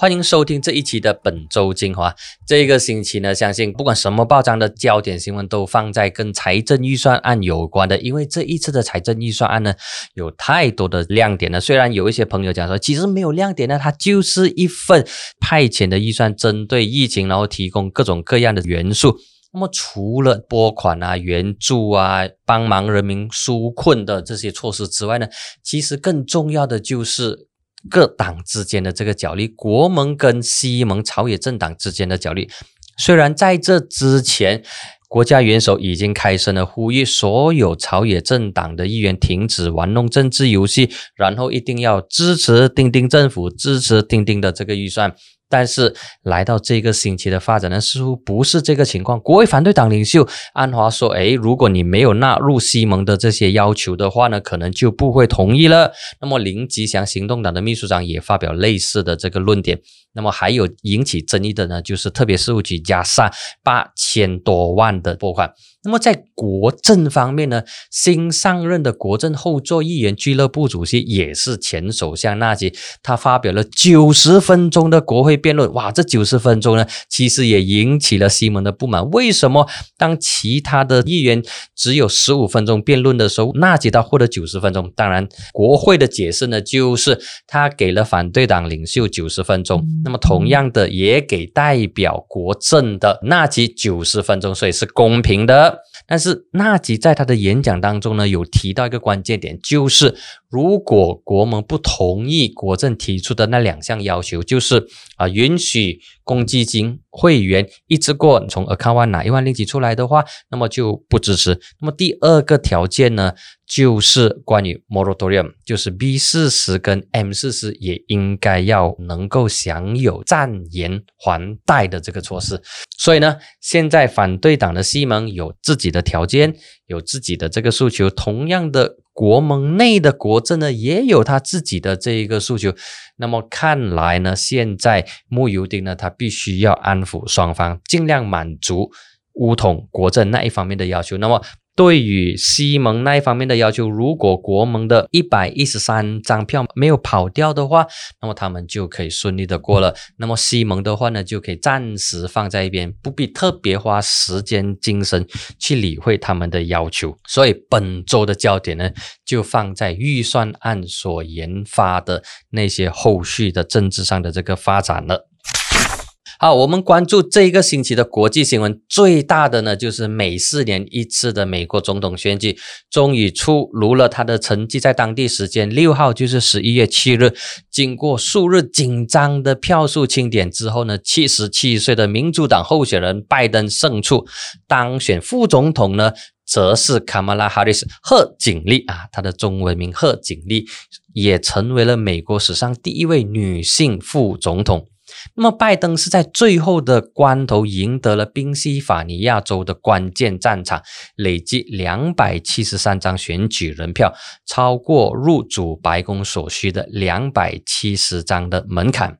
欢迎收听这一期的本周精华。这个星期呢，相信不管什么报章的焦点新闻都放在跟财政预算案有关的，因为这一次的财政预算案呢，有太多的亮点了。虽然有一些朋友讲说，其实没有亮点呢，它就是一份派遣的预算，针对疫情，然后提供各种各样的元素。那么除了拨款啊、援助啊、帮忙人民纾困的这些措施之外呢，其实更重要的就是。各党之间的这个角力，国盟跟西盟朝野政党之间的角力，虽然在这之前，国家元首已经开声了，呼吁所有朝野政党的议员停止玩弄政治游戏，然后一定要支持丁丁政府，支持丁丁的这个预算。但是来到这个星期的发展呢，似乎不是这个情况。国会反对党领袖安华说：“诶，如果你没有纳入西蒙的这些要求的话呢，可能就不会同意了。”那么林吉祥行动党的秘书长也发表类似的这个论点。那么还有引起争议的呢，就是特别事务局加上八千多万的拨款。那么在国政方面呢，新上任的国政后座议员俱乐部主席也是前首相纳吉，他发表了九十分钟的国会辩论。哇，这九十分钟呢，其实也引起了西蒙的不满。为什么当其他的议员只有十五分钟辩论的时候，纳吉他获得九十分钟？当然，国会的解释呢，就是他给了反对党领袖九十分钟。那么同样的，也给代表国政的纳吉九十分钟，所以是公平的。但是纳吉在他的演讲当中呢，有提到一个关键点，就是如果国盟不同意国政提出的那两项要求，就是啊允许公积金会员一次过从 account 万拿一万令吉出来的话，那么就不支持。那么第二个条件呢？就是关于 moratorium，就是 B 四十跟 M 四十也应该要能够享有暂延还贷的这个措施。所以呢，现在反对党的西盟有自己的条件，有自己的这个诉求。同样的，国盟内的国政呢，也有他自己的这一个诉求。那么看来呢，现在穆尤丁呢，他必须要安抚双方，尽量满足乌统国政那一方面的要求。那么。对于西蒙那一方面的要求，如果国盟的一百一十三张票没有跑掉的话，那么他们就可以顺利的过了。那么西蒙的话呢，就可以暂时放在一边，不必特别花时间精神去理会他们的要求。所以本周的焦点呢，就放在预算案所研发的那些后续的政治上的这个发展了。好，我们关注这一个星期的国际新闻，最大的呢就是每四年一次的美国总统选举终于出炉了，他的成绩在当地时间六号，就是十一月七日，经过数日紧张的票数清点之后呢，七十七岁的民主党候选人拜登胜出，当选副总统呢，则是卡马拉哈里斯贺锦丽啊，她的中文名贺锦丽，也成为了美国史上第一位女性副总统。那么，拜登是在最后的关头赢得了宾夕法尼亚州的关键战场，累计两百七十三张选举人票，超过入主白宫所需的两百七十张的门槛。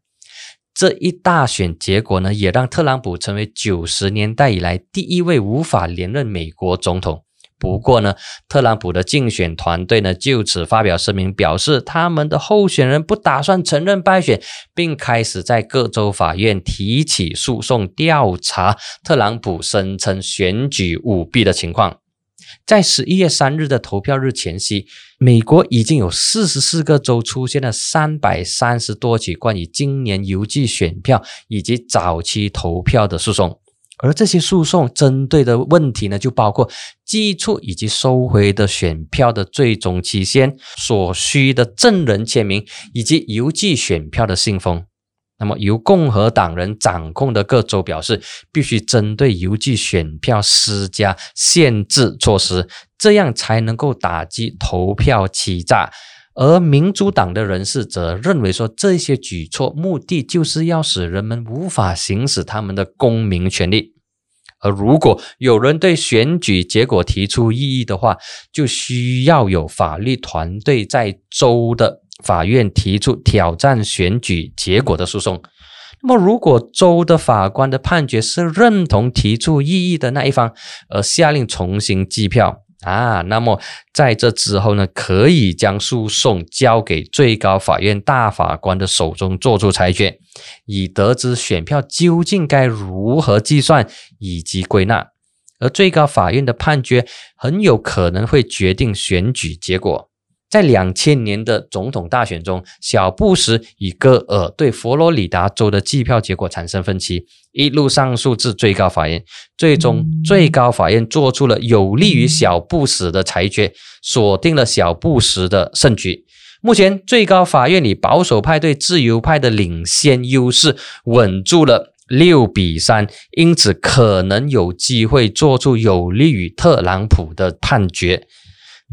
这一大选结果呢，也让特朗普成为九十年代以来第一位无法连任美国总统。不过呢，特朗普的竞选团队呢就此发表声明，表示他们的候选人不打算承认败选，并开始在各州法院提起诉讼，调查特朗普声称选举舞弊的情况。在十一月三日的投票日前夕，美国已经有四十四个州出现了三百三十多起关于今年邮寄选票以及早期投票的诉讼。而这些诉讼针对的问题呢，就包括寄出以及收回的选票的最终期限、所需的证人签名以及邮寄选票的信封。那么，由共和党人掌控的各州表示，必须针对邮寄选票施加限制措施，这样才能够打击投票欺诈。而民主党的人士则认为说，这些举措目的就是要使人们无法行使他们的公民权利。而如果有人对选举结果提出异议的话，就需要有法律团队在州的法院提出挑战选举结果的诉讼。那么，如果州的法官的判决是认同提出异议的那一方，而下令重新计票。啊，那么在这之后呢，可以将诉讼交给最高法院大法官的手中做出裁决，以得知选票究竟该如何计算以及归纳。而最高法院的判决很有可能会决定选举结果。在两千年的总统大选中，小布什与戈尔对佛罗里达州的计票结果产生分歧，一路上诉至最高法院，最终最高法院做出了有利于小布什的裁决，锁定了小布什的胜局。目前，最高法院里保守派对自由派的领先优势稳住了六比三，因此可能有机会做出有利于特朗普的判决。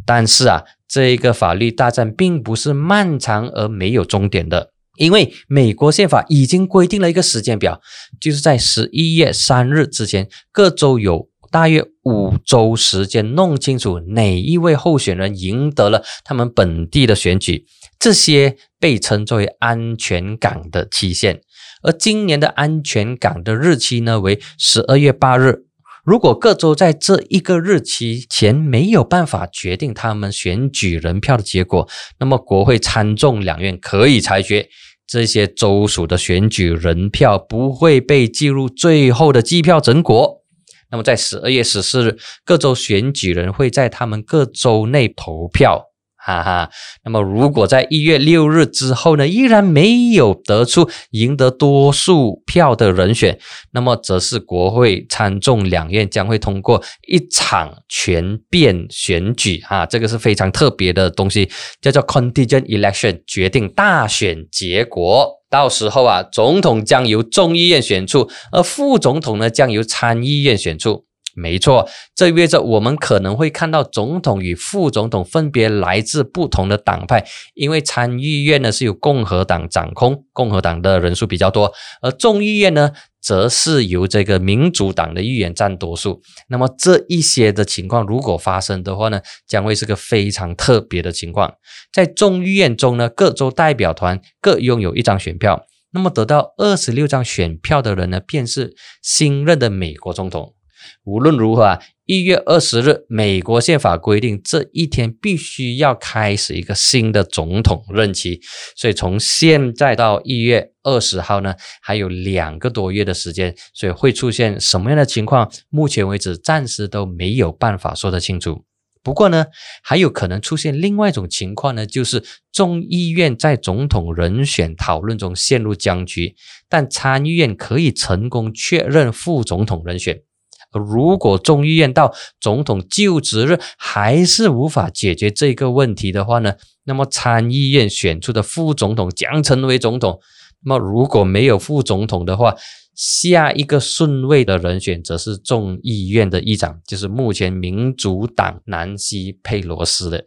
但是啊。这一个法律大战并不是漫长而没有终点的，因为美国宪法已经规定了一个时间表，就是在十一月三日之前，各州有大约五周时间弄清楚哪一位候选人赢得了他们本地的选举，这些被称作为安全港的期限。而今年的安全港的日期呢为十二月八日。如果各州在这一个日期前没有办法决定他们选举人票的结果，那么国会参众两院可以裁决这些州属的选举人票不会被计入最后的计票成果。那么在十二月十四日，各州选举人会在他们各州内投票。哈哈，那么如果在一月六日之后呢，依然没有得出赢得多数票的人选，那么则是国会参众两院将会通过一场全变选举啊，这个是非常特别的东西，叫做 contingent election，决定大选结果。到时候啊，总统将由众议院选出，而副总统呢将由参议院选出。没错，这意味着我们可能会看到总统与副总统分别来自不同的党派，因为参议院呢是由共和党掌控，共和党的人数比较多，而众议院呢则是由这个民主党的议员占多数。那么这一些的情况如果发生的话呢，将会是个非常特别的情况。在众议院中呢，各州代表团各拥有一张选票，那么得到二十六张选票的人呢，便是新任的美国总统。无论如何啊，一月二十日，美国宪法规定这一天必须要开始一个新的总统任期，所以从现在到一月二十号呢，还有两个多月的时间，所以会出现什么样的情况，目前为止暂时都没有办法说得清楚。不过呢，还有可能出现另外一种情况呢，就是众议院在总统人选讨论中陷入僵局，但参议院可以成功确认副总统人选。如果众议院到总统就职日还是无法解决这个问题的话呢，那么参议院选出的副总统将成为总统。那么如果没有副总统的话，下一个顺位的人选则是众议院的议长，就是目前民主党南希佩罗斯的。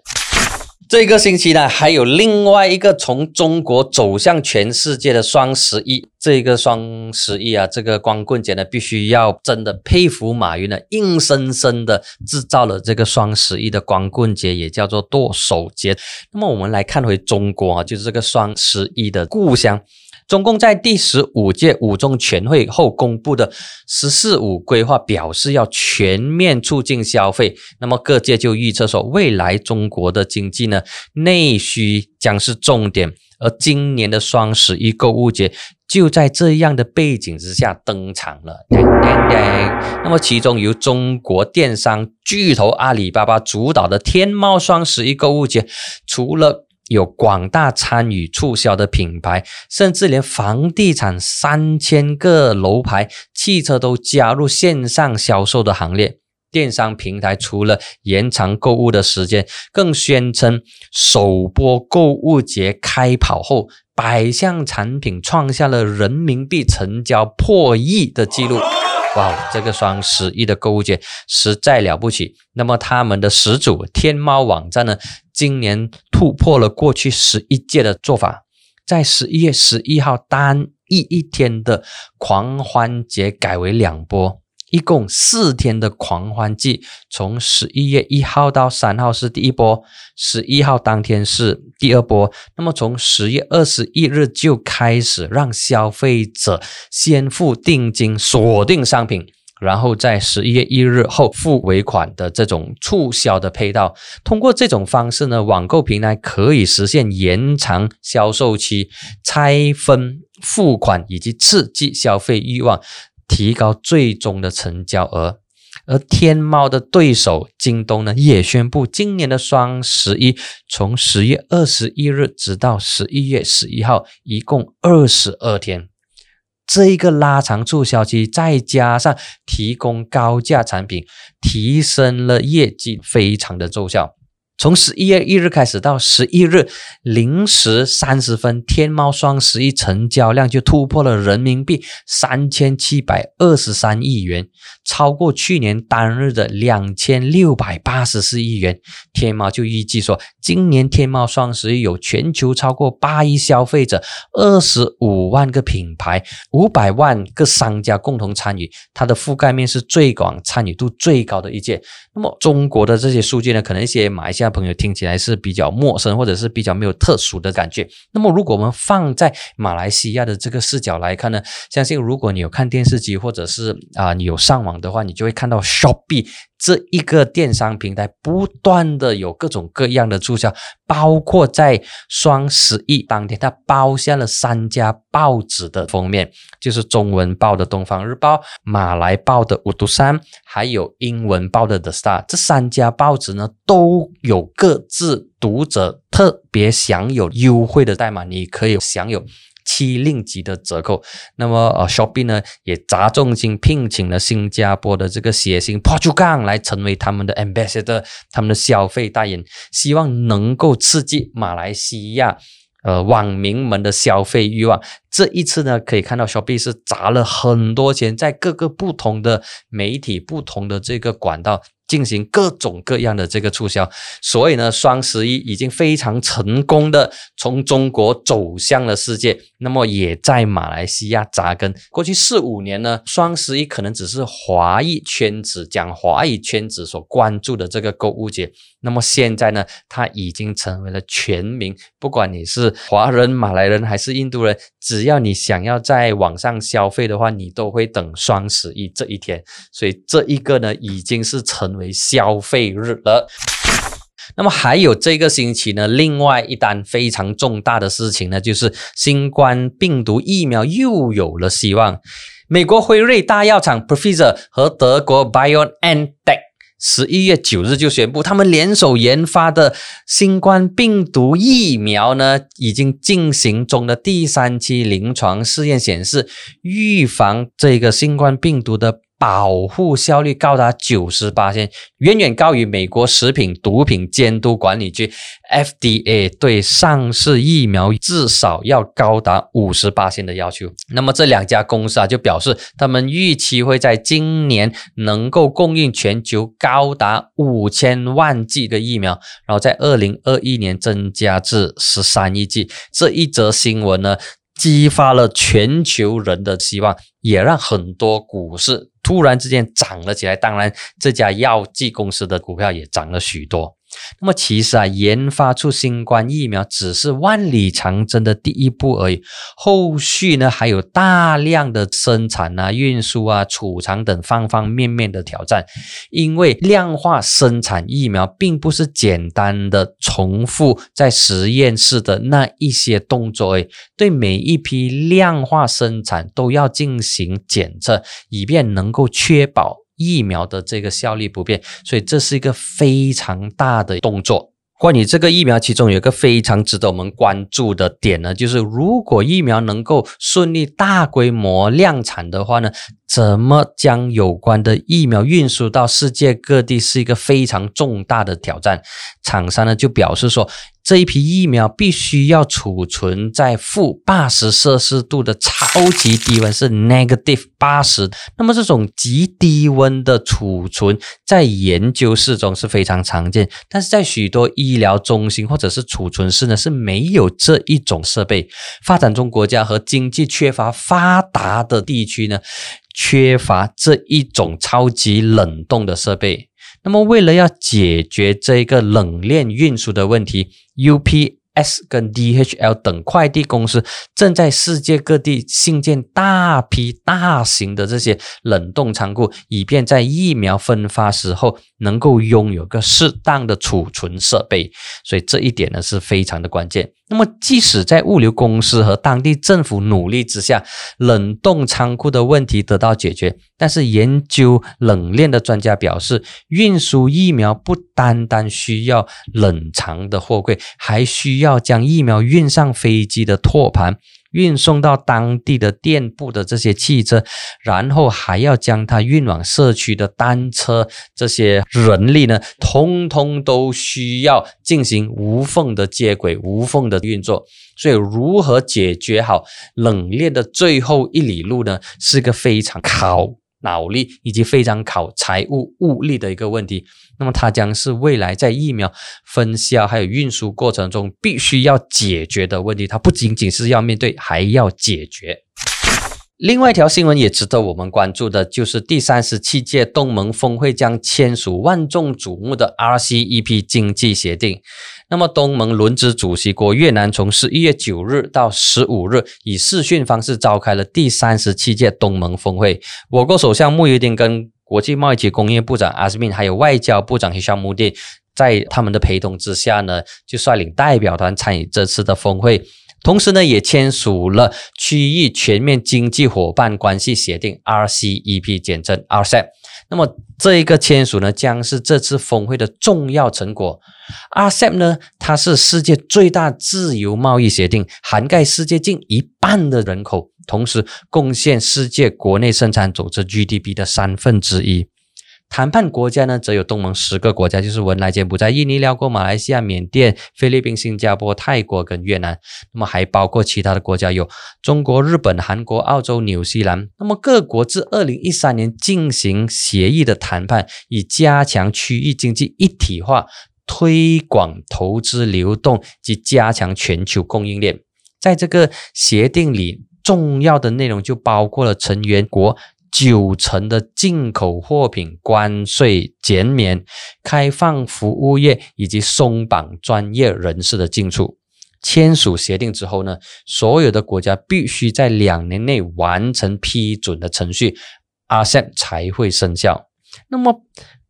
这个星期呢，还有另外一个从中国走向全世界的双十一。这个双十一啊，这个光棍节呢，必须要真的佩服马云呢，硬生生的制造了这个双十一的光棍节，也叫做剁手节。那么我们来看回中国啊，就是这个双十一的故乡。中共在第十五届五中全会后公布的“十四五”规划表示要全面促进消费，那么各界就预测说，未来中国的经济呢，内需将是重点，而今年的双十一购物节就在这样的背景之下登场了。那么，其中由中国电商巨头阿里巴巴主导的天猫双十一购物节，除了有广大参与促销的品牌，甚至连房地产三千个楼盘、汽车都加入线上销售的行列。电商平台除了延长购物的时间，更宣称首波购物节开跑后，百项产品创下了人民币成交破亿的记录。哇，这个双十一的购物节实在了不起。那么他们的始祖天猫网站呢？今年突破了过去十一届的做法，在十一月十一号单一一天的狂欢节改为两波。一共四天的狂欢季，从十一月一号到三号是第一波，十一号当天是第二波。那么从十月二十一日就开始让消费者先付定金锁定商品，然后在十一月一日后付尾款的这种促销的配套。通过这种方式呢，网购平台可以实现延长销售期、拆分付款以及刺激消费欲望，提高最终的成交额。而天猫的对手京东呢，也宣布今年的双十一从十月二十一日直到十一月十一号，一共二十二天。这一个拉长促销期，再加上提供高价产品，提升了业绩，非常的奏效。从十一月一日开始到十一日零时三十分，天猫双十一成交量就突破了人民币三千七百二十三亿元，超过去年单日的两千六百八十四亿元。天猫就预计说，今年天猫双十一有全球超过八亿消费者，二十五万个品牌，五百万个商家共同参与，它的覆盖面是最广、参与度最高的一届。那么中国的这些数据呢，可能一些马来西亚。朋友听起来是比较陌生，或者是比较没有特殊的感觉。那么，如果我们放在马来西亚的这个视角来看呢，相信如果你有看电视机，或者是啊你有上网的话，你就会看到 Shopee。这一个电商平台不断的有各种各样的促销，包括在双十一当天，它包下了三家报纸的封面，就是中文报的《东方日报》、马来报的《五毒山》，还有英文报的《The Star》。这三家报纸呢，都有各自读者特别享有优惠的代码，你可以享有。七令级的折扣，那么呃，Shopee 呢也砸重金聘请了新加坡的这个谐星 Portugal 来成为他们的 ambassador，他们的消费代言，希望能够刺激马来西亚呃网民们的消费欲望。这一次呢，可以看到 Shopee 是砸了很多钱在各个不同的媒体、不同的这个管道。进行各种各样的这个促销，所以呢，双十一已经非常成功的从中国走向了世界，那么也在马来西亚扎根。过去四五年呢，双十一可能只是华裔圈子讲华裔圈子所关注的这个购物节，那么现在呢，它已经成为了全民，不管你是华人、马来人还是印度人，只要你想要在网上消费的话，你都会等双十一这一天。所以这一个呢，已经是成。为消费日了，那么还有这个星期呢，另外一单非常重大的事情呢，就是新冠病毒疫苗又有了希望。美国辉瑞大药厂 Pfizer 和德国 BioNTech 十一月九日就宣布，他们联手研发的新冠病毒疫苗呢，已经进行中的第三期临床试验显示，预防这个新冠病毒的。保护效率高达九十八千，远远高于美国食品毒品监督管理局 FDA 对上市疫苗至少要高达五十八千的要求。那么这两家公司啊，就表示他们预期会在今年能够供应全球高达五千万剂的疫苗，然后在二零二一年增加至十三亿剂。这一则新闻呢？激发了全球人的希望，也让很多股市突然之间涨了起来。当然，这家药剂公司的股票也涨了许多。那么其实啊，研发出新冠疫苗只是万里长征的第一步而已，后续呢还有大量的生产啊、运输啊、储藏等方方面面的挑战。因为量化生产疫苗并不是简单的重复在实验室的那一些动作，诶，对每一批量化生产都要进行检测，以便能够确保。疫苗的这个效力不变，所以这是一个非常大的动作。关于这个疫苗，其中有一个非常值得我们关注的点呢，就是如果疫苗能够顺利大规模量产的话呢，怎么将有关的疫苗运输到世界各地是一个非常重大的挑战。厂商呢就表示说。这一批疫苗必须要储存在负八十摄氏度的超级低温，是 negative 八十。那么这种极低温的储存，在研究室中是非常常见，但是在许多医疗中心或者是储存室呢是没有这一种设备。发展中国家和经济缺乏发达的地区呢，缺乏这一种超级冷冻的设备。那么，为了要解决这个冷链运输的问题，UPS 跟 DHL 等快递公司正在世界各地新建大批大型的这些冷冻仓库，以便在疫苗分发时候能够拥有个适当的储存设备。所以这一点呢是非常的关键。那么，即使在物流公司和当地政府努力之下，冷冻仓库的问题得到解决，但是研究冷链的专家表示，运输疫苗不单单需要冷藏的货柜，还需要将疫苗运上飞机的托盘。运送到当地的店铺的这些汽车，然后还要将它运往社区的单车，这些人力呢，通通都需要进行无缝的接轨、无缝的运作。所以，如何解决好冷链的最后一里路呢？是个非常考。脑力以及非常考财务物力的一个问题，那么它将是未来在疫苗分销还有运输过程中必须要解决的问题。它不仅仅是要面对，还要解决。另外一条新闻也值得我们关注的，就是第三十七届东盟峰会将签署万众瞩目的 RCEP 经济协定。那么，东盟轮值主席国越南从十一月九日到十五日以视讯方式召开了第三十七届东盟峰会。我国首相穆尤丁跟国际贸易及工业部长阿斯敏，还有外交部长希沙穆蒂，在他们的陪同之下呢，就率领代表团参与这次的峰会。同时呢，也签署了区域全面经济伙伴关系协定 （RCEP），简称 RCEP。那么这一个签署呢，将是这次峰会的重要成果。RCEP 呢，它是世界最大自由贸易协定，涵盖世界近一半的人口，同时贡献世界国内生产总值 GDP 的三分之一。谈判国家呢，则有东盟十个国家，就是文莱、柬埔寨、印尼、辽国、马来西亚、缅甸、菲律宾、新加坡、泰国跟越南。那么还包括其他的国家，有中国、日本、韩国、澳洲、纽西兰。那么各国自二零一三年进行协议的谈判，以加强区域经济一体化、推广投资流动及加强全球供应链。在这个协定里，重要的内容就包括了成员国。九成的进口货品关税减免，开放服务业以及松绑专业人士的进出。签署协定之后呢，所有的国家必须在两年内完成批准的程序，RCEP 才会生效。那么。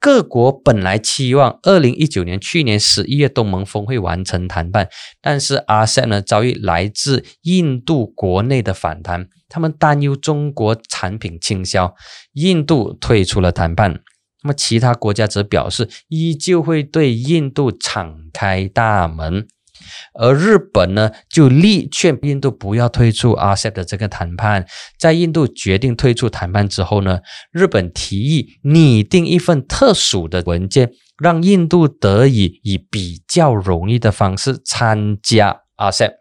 各国本来期望二零一九年去年十一月东盟峰会完成谈判，但是 RCEP 呢遭遇来自印度国内的反弹，他们担忧中国产品倾销，印度退出了谈判。那么其他国家则表示依旧会对印度敞开大门。而日本呢，就力劝印度不要退出 RCEP 的这个谈判。在印度决定退出谈判之后呢，日本提议拟定一份特殊的文件，让印度得以以比较容易的方式参加 RCEP。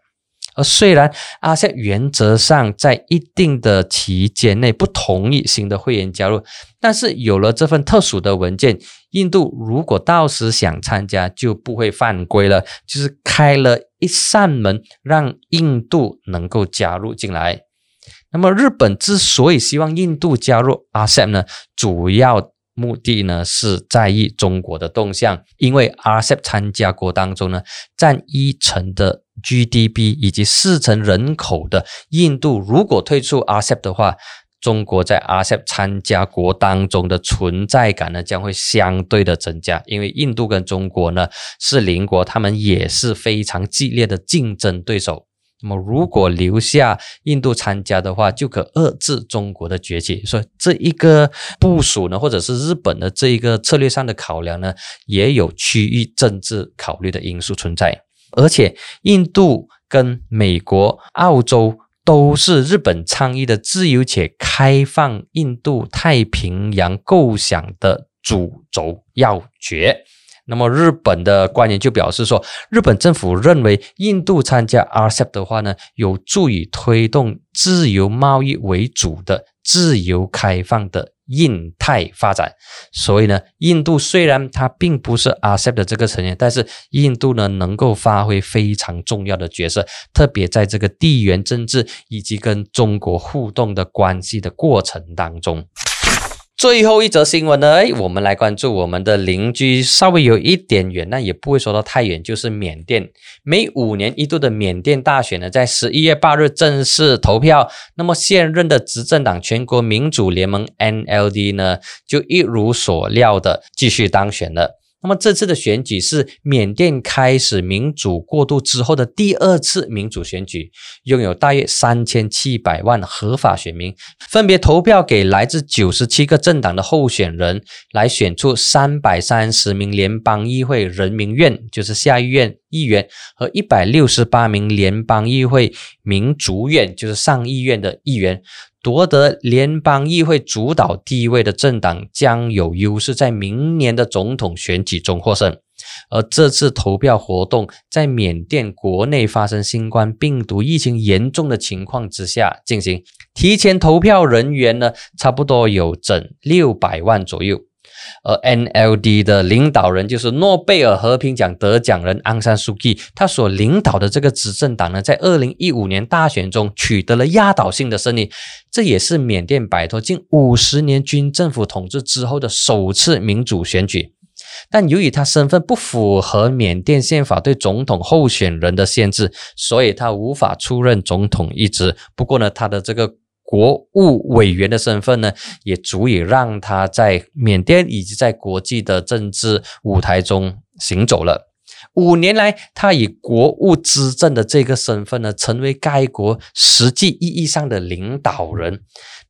而虽然阿塞原则上在一定的期间内不同意新的会员加入，但是有了这份特殊的文件，印度如果到时想参加就不会犯规了，就是开了一扇门，让印度能够加入进来。那么日本之所以希望印度加入阿塞呢，主要。目的呢是在意中国的动向，因为 RCEP 参加国当中呢，占一成的 GDP 以及四成人口的印度，如果退出 RCEP 的话，中国在 RCEP 参加国当中的存在感呢将会相对的增加，因为印度跟中国呢是邻国，他们也是非常激烈的竞争对手。那么，如果留下印度参加的话，就可遏制中国的崛起。所以，这一个部署呢，或者是日本的这一个策略上的考量呢，也有区域政治考虑的因素存在。而且，印度跟美国、澳洲都是日本倡议的自由且开放印度太平洋构想的主轴要诀。那么日本的官员就表示说，日本政府认为印度参加 RCEP 的话呢，有助于推动自由贸易为主的自由开放的印太发展。所以呢，印度虽然它并不是 RCEP 的这个成员，但是印度呢能够发挥非常重要的角色，特别在这个地缘政治以及跟中国互动的关系的过程当中。最后一则新闻呢，哎，我们来关注我们的邻居，稍微有一点远，那也不会说到太远，就是缅甸。每五年一度的缅甸大选呢，在十一月八日正式投票。那么现任的执政党全国民主联盟 （NLD） 呢，就一如所料的继续当选了。那么这次的选举是缅甸开始民主过渡之后的第二次民主选举，拥有大约三千七百万合法选民，分别投票给来自九十七个政党的候选人，来选出三百三十名联邦议会人民院，就是下议院议员和一百六十八名联邦议会民族院，就是上议院的议员。夺得联邦议会主导地位的政党将有优势，在明年的总统选举中获胜。而这次投票活动在缅甸国内发生新冠病毒疫情严重的情况之下进行，提前投票人员呢，差不多有整六百万左右。而 NLD 的领导人就是诺贝尔和平奖得奖人昂山素季，他所领导的这个执政党呢，在二零一五年大选中取得了压倒性的胜利，这也是缅甸摆脱近五十年军政府统治之后的首次民主选举。但由于他身份不符合缅甸宪法对总统候选人的限制，所以他无法出任总统一职。不过呢，他的这个。国务委员的身份呢，也足以让他在缅甸以及在国际的政治舞台中行走了。五年来，他以国务资政的这个身份呢，成为该国实际意义上的领导人。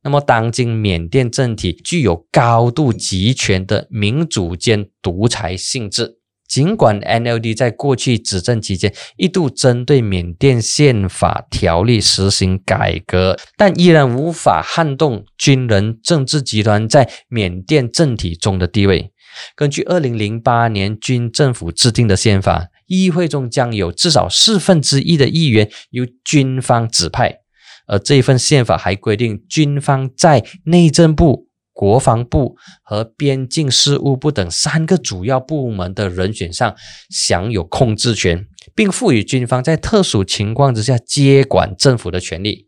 那么，当今缅甸政体具有高度集权的民主兼独裁性质。尽管 NLD 在过去执政期间一度针对缅甸宪法条例实行改革，但依然无法撼动军人政治集团在缅甸政体中的地位。根据二零零八年军政府制定的宪法，议会中将有至少四分之一的议员由军方指派，而这一份宪法还规定，军方在内政部。国防部和边境事务部等三个主要部门的人选上享有控制权，并赋予军方在特殊情况之下接管政府的权利。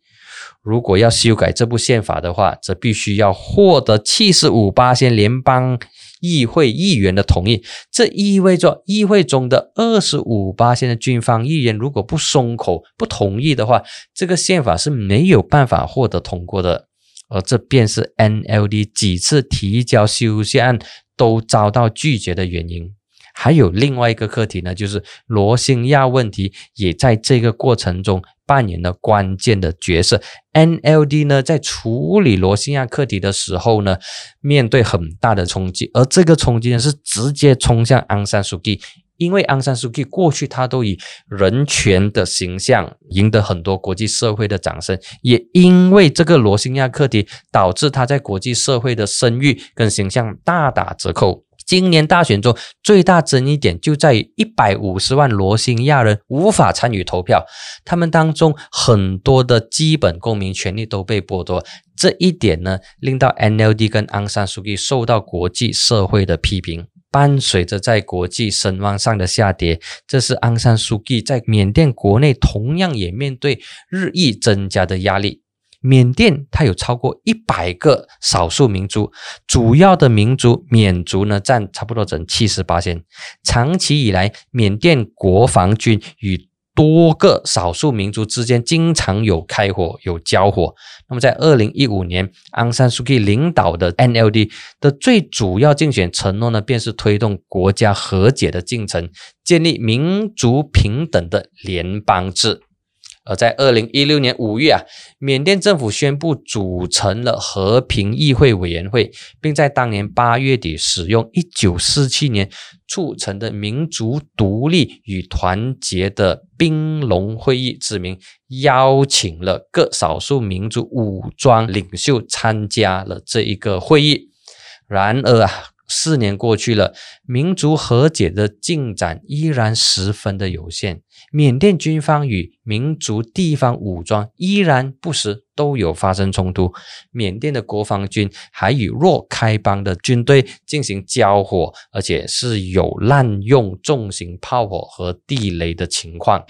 如果要修改这部宪法的话，则必须要获得七十五八线联邦议会议员的同意。这意味着议会中的二十五八线的军方议员如果不松口、不同意的话，这个宪法是没有办法获得通过的。而这便是 NLD 几次提交修宪案都遭到拒绝的原因。还有另外一个课题呢，就是罗兴亚问题也在这个过程中扮演了关键的角色。NLD 呢，在处理罗兴亚课题的时候呢，面对很大的冲击，而这个冲击呢，是直接冲向昂山素季。因为昂山素季过去他都以人权的形象赢得很多国际社会的掌声，也因为这个罗兴亚课题导致他在国际社会的声誉跟形象大打折扣。今年大选中最大争议点就在于一百五十万罗兴亚人无法参与投票，他们当中很多的基本公民权利都被剥夺，这一点呢令到 NLD 跟昂山素季受到国际社会的批评。伴随着在国际声望上的下跌，这是昂山素季在缅甸国内同样也面对日益增加的压力。缅甸它有超过一百个少数民族，主要的民族缅族呢占差不多整七十八线。长期以来，缅甸国防军与多个少数民族之间经常有开火、有交火。那么，在二零一五年，昂山素季领导的 NLD 的最主要竞选承诺呢，便是推动国家和解的进程，建立民族平等的联邦制。而在二零一六年五月啊，缅甸政府宣布组成了和平议会委员会，并在当年八月底使用一九四七年促成的民族独立与团结的冰龙会议之名，邀请了各少数民族武装领袖参加了这一个会议。然而啊。四年过去了，民族和解的进展依然十分的有限。缅甸军方与民族地方武装依然不时都有发生冲突。缅甸的国防军还与若开邦的军队进行交火，而且是有滥用重型炮火和地雷的情况。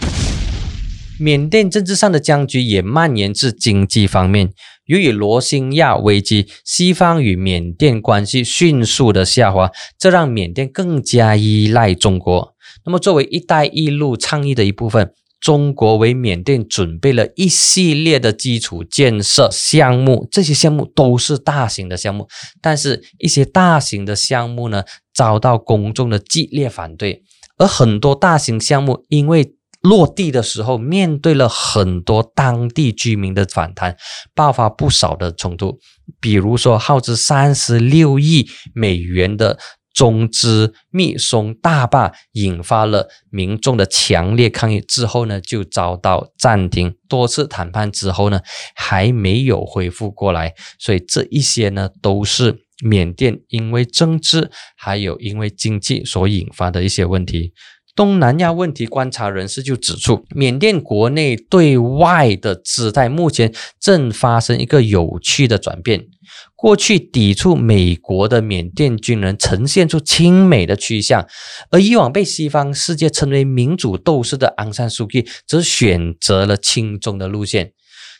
缅甸政治上的僵局也蔓延至经济方面。由于罗兴亚危机，西方与缅甸关系迅速的下滑，这让缅甸更加依赖中国。那么，作为“一带一路”倡议的一部分，中国为缅甸准备了一系列的基础建设项目，这些项目都是大型的项目，但是一些大型的项目呢，遭到公众的激烈反对，而很多大型项目因为落地的时候，面对了很多当地居民的反弹，爆发不少的冲突。比如说，耗资三十六亿美元的中资密松大坝，引发了民众的强烈抗议，之后呢，就遭到暂停。多次谈判之后呢，还没有恢复过来。所以这一些呢，都是缅甸因为政治还有因为经济所引发的一些问题。东南亚问题观察人士就指出，缅甸国内对外的姿态目前正发生一个有趣的转变。过去抵触美国的缅甸军人呈现出亲美的趋向，而以往被西方世界称为民主斗士的昂山素季则选择了亲中的路线。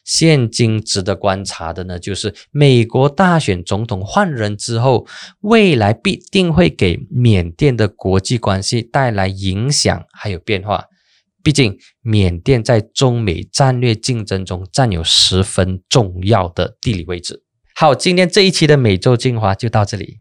现今值得观察的呢，就是美国大选总统换人之后，未来必定会给缅甸的国际关系带来影响还有变化。毕竟，缅甸在中美战略竞争中占有十分重要的地理位置。好，今天这一期的每周精华就到这里。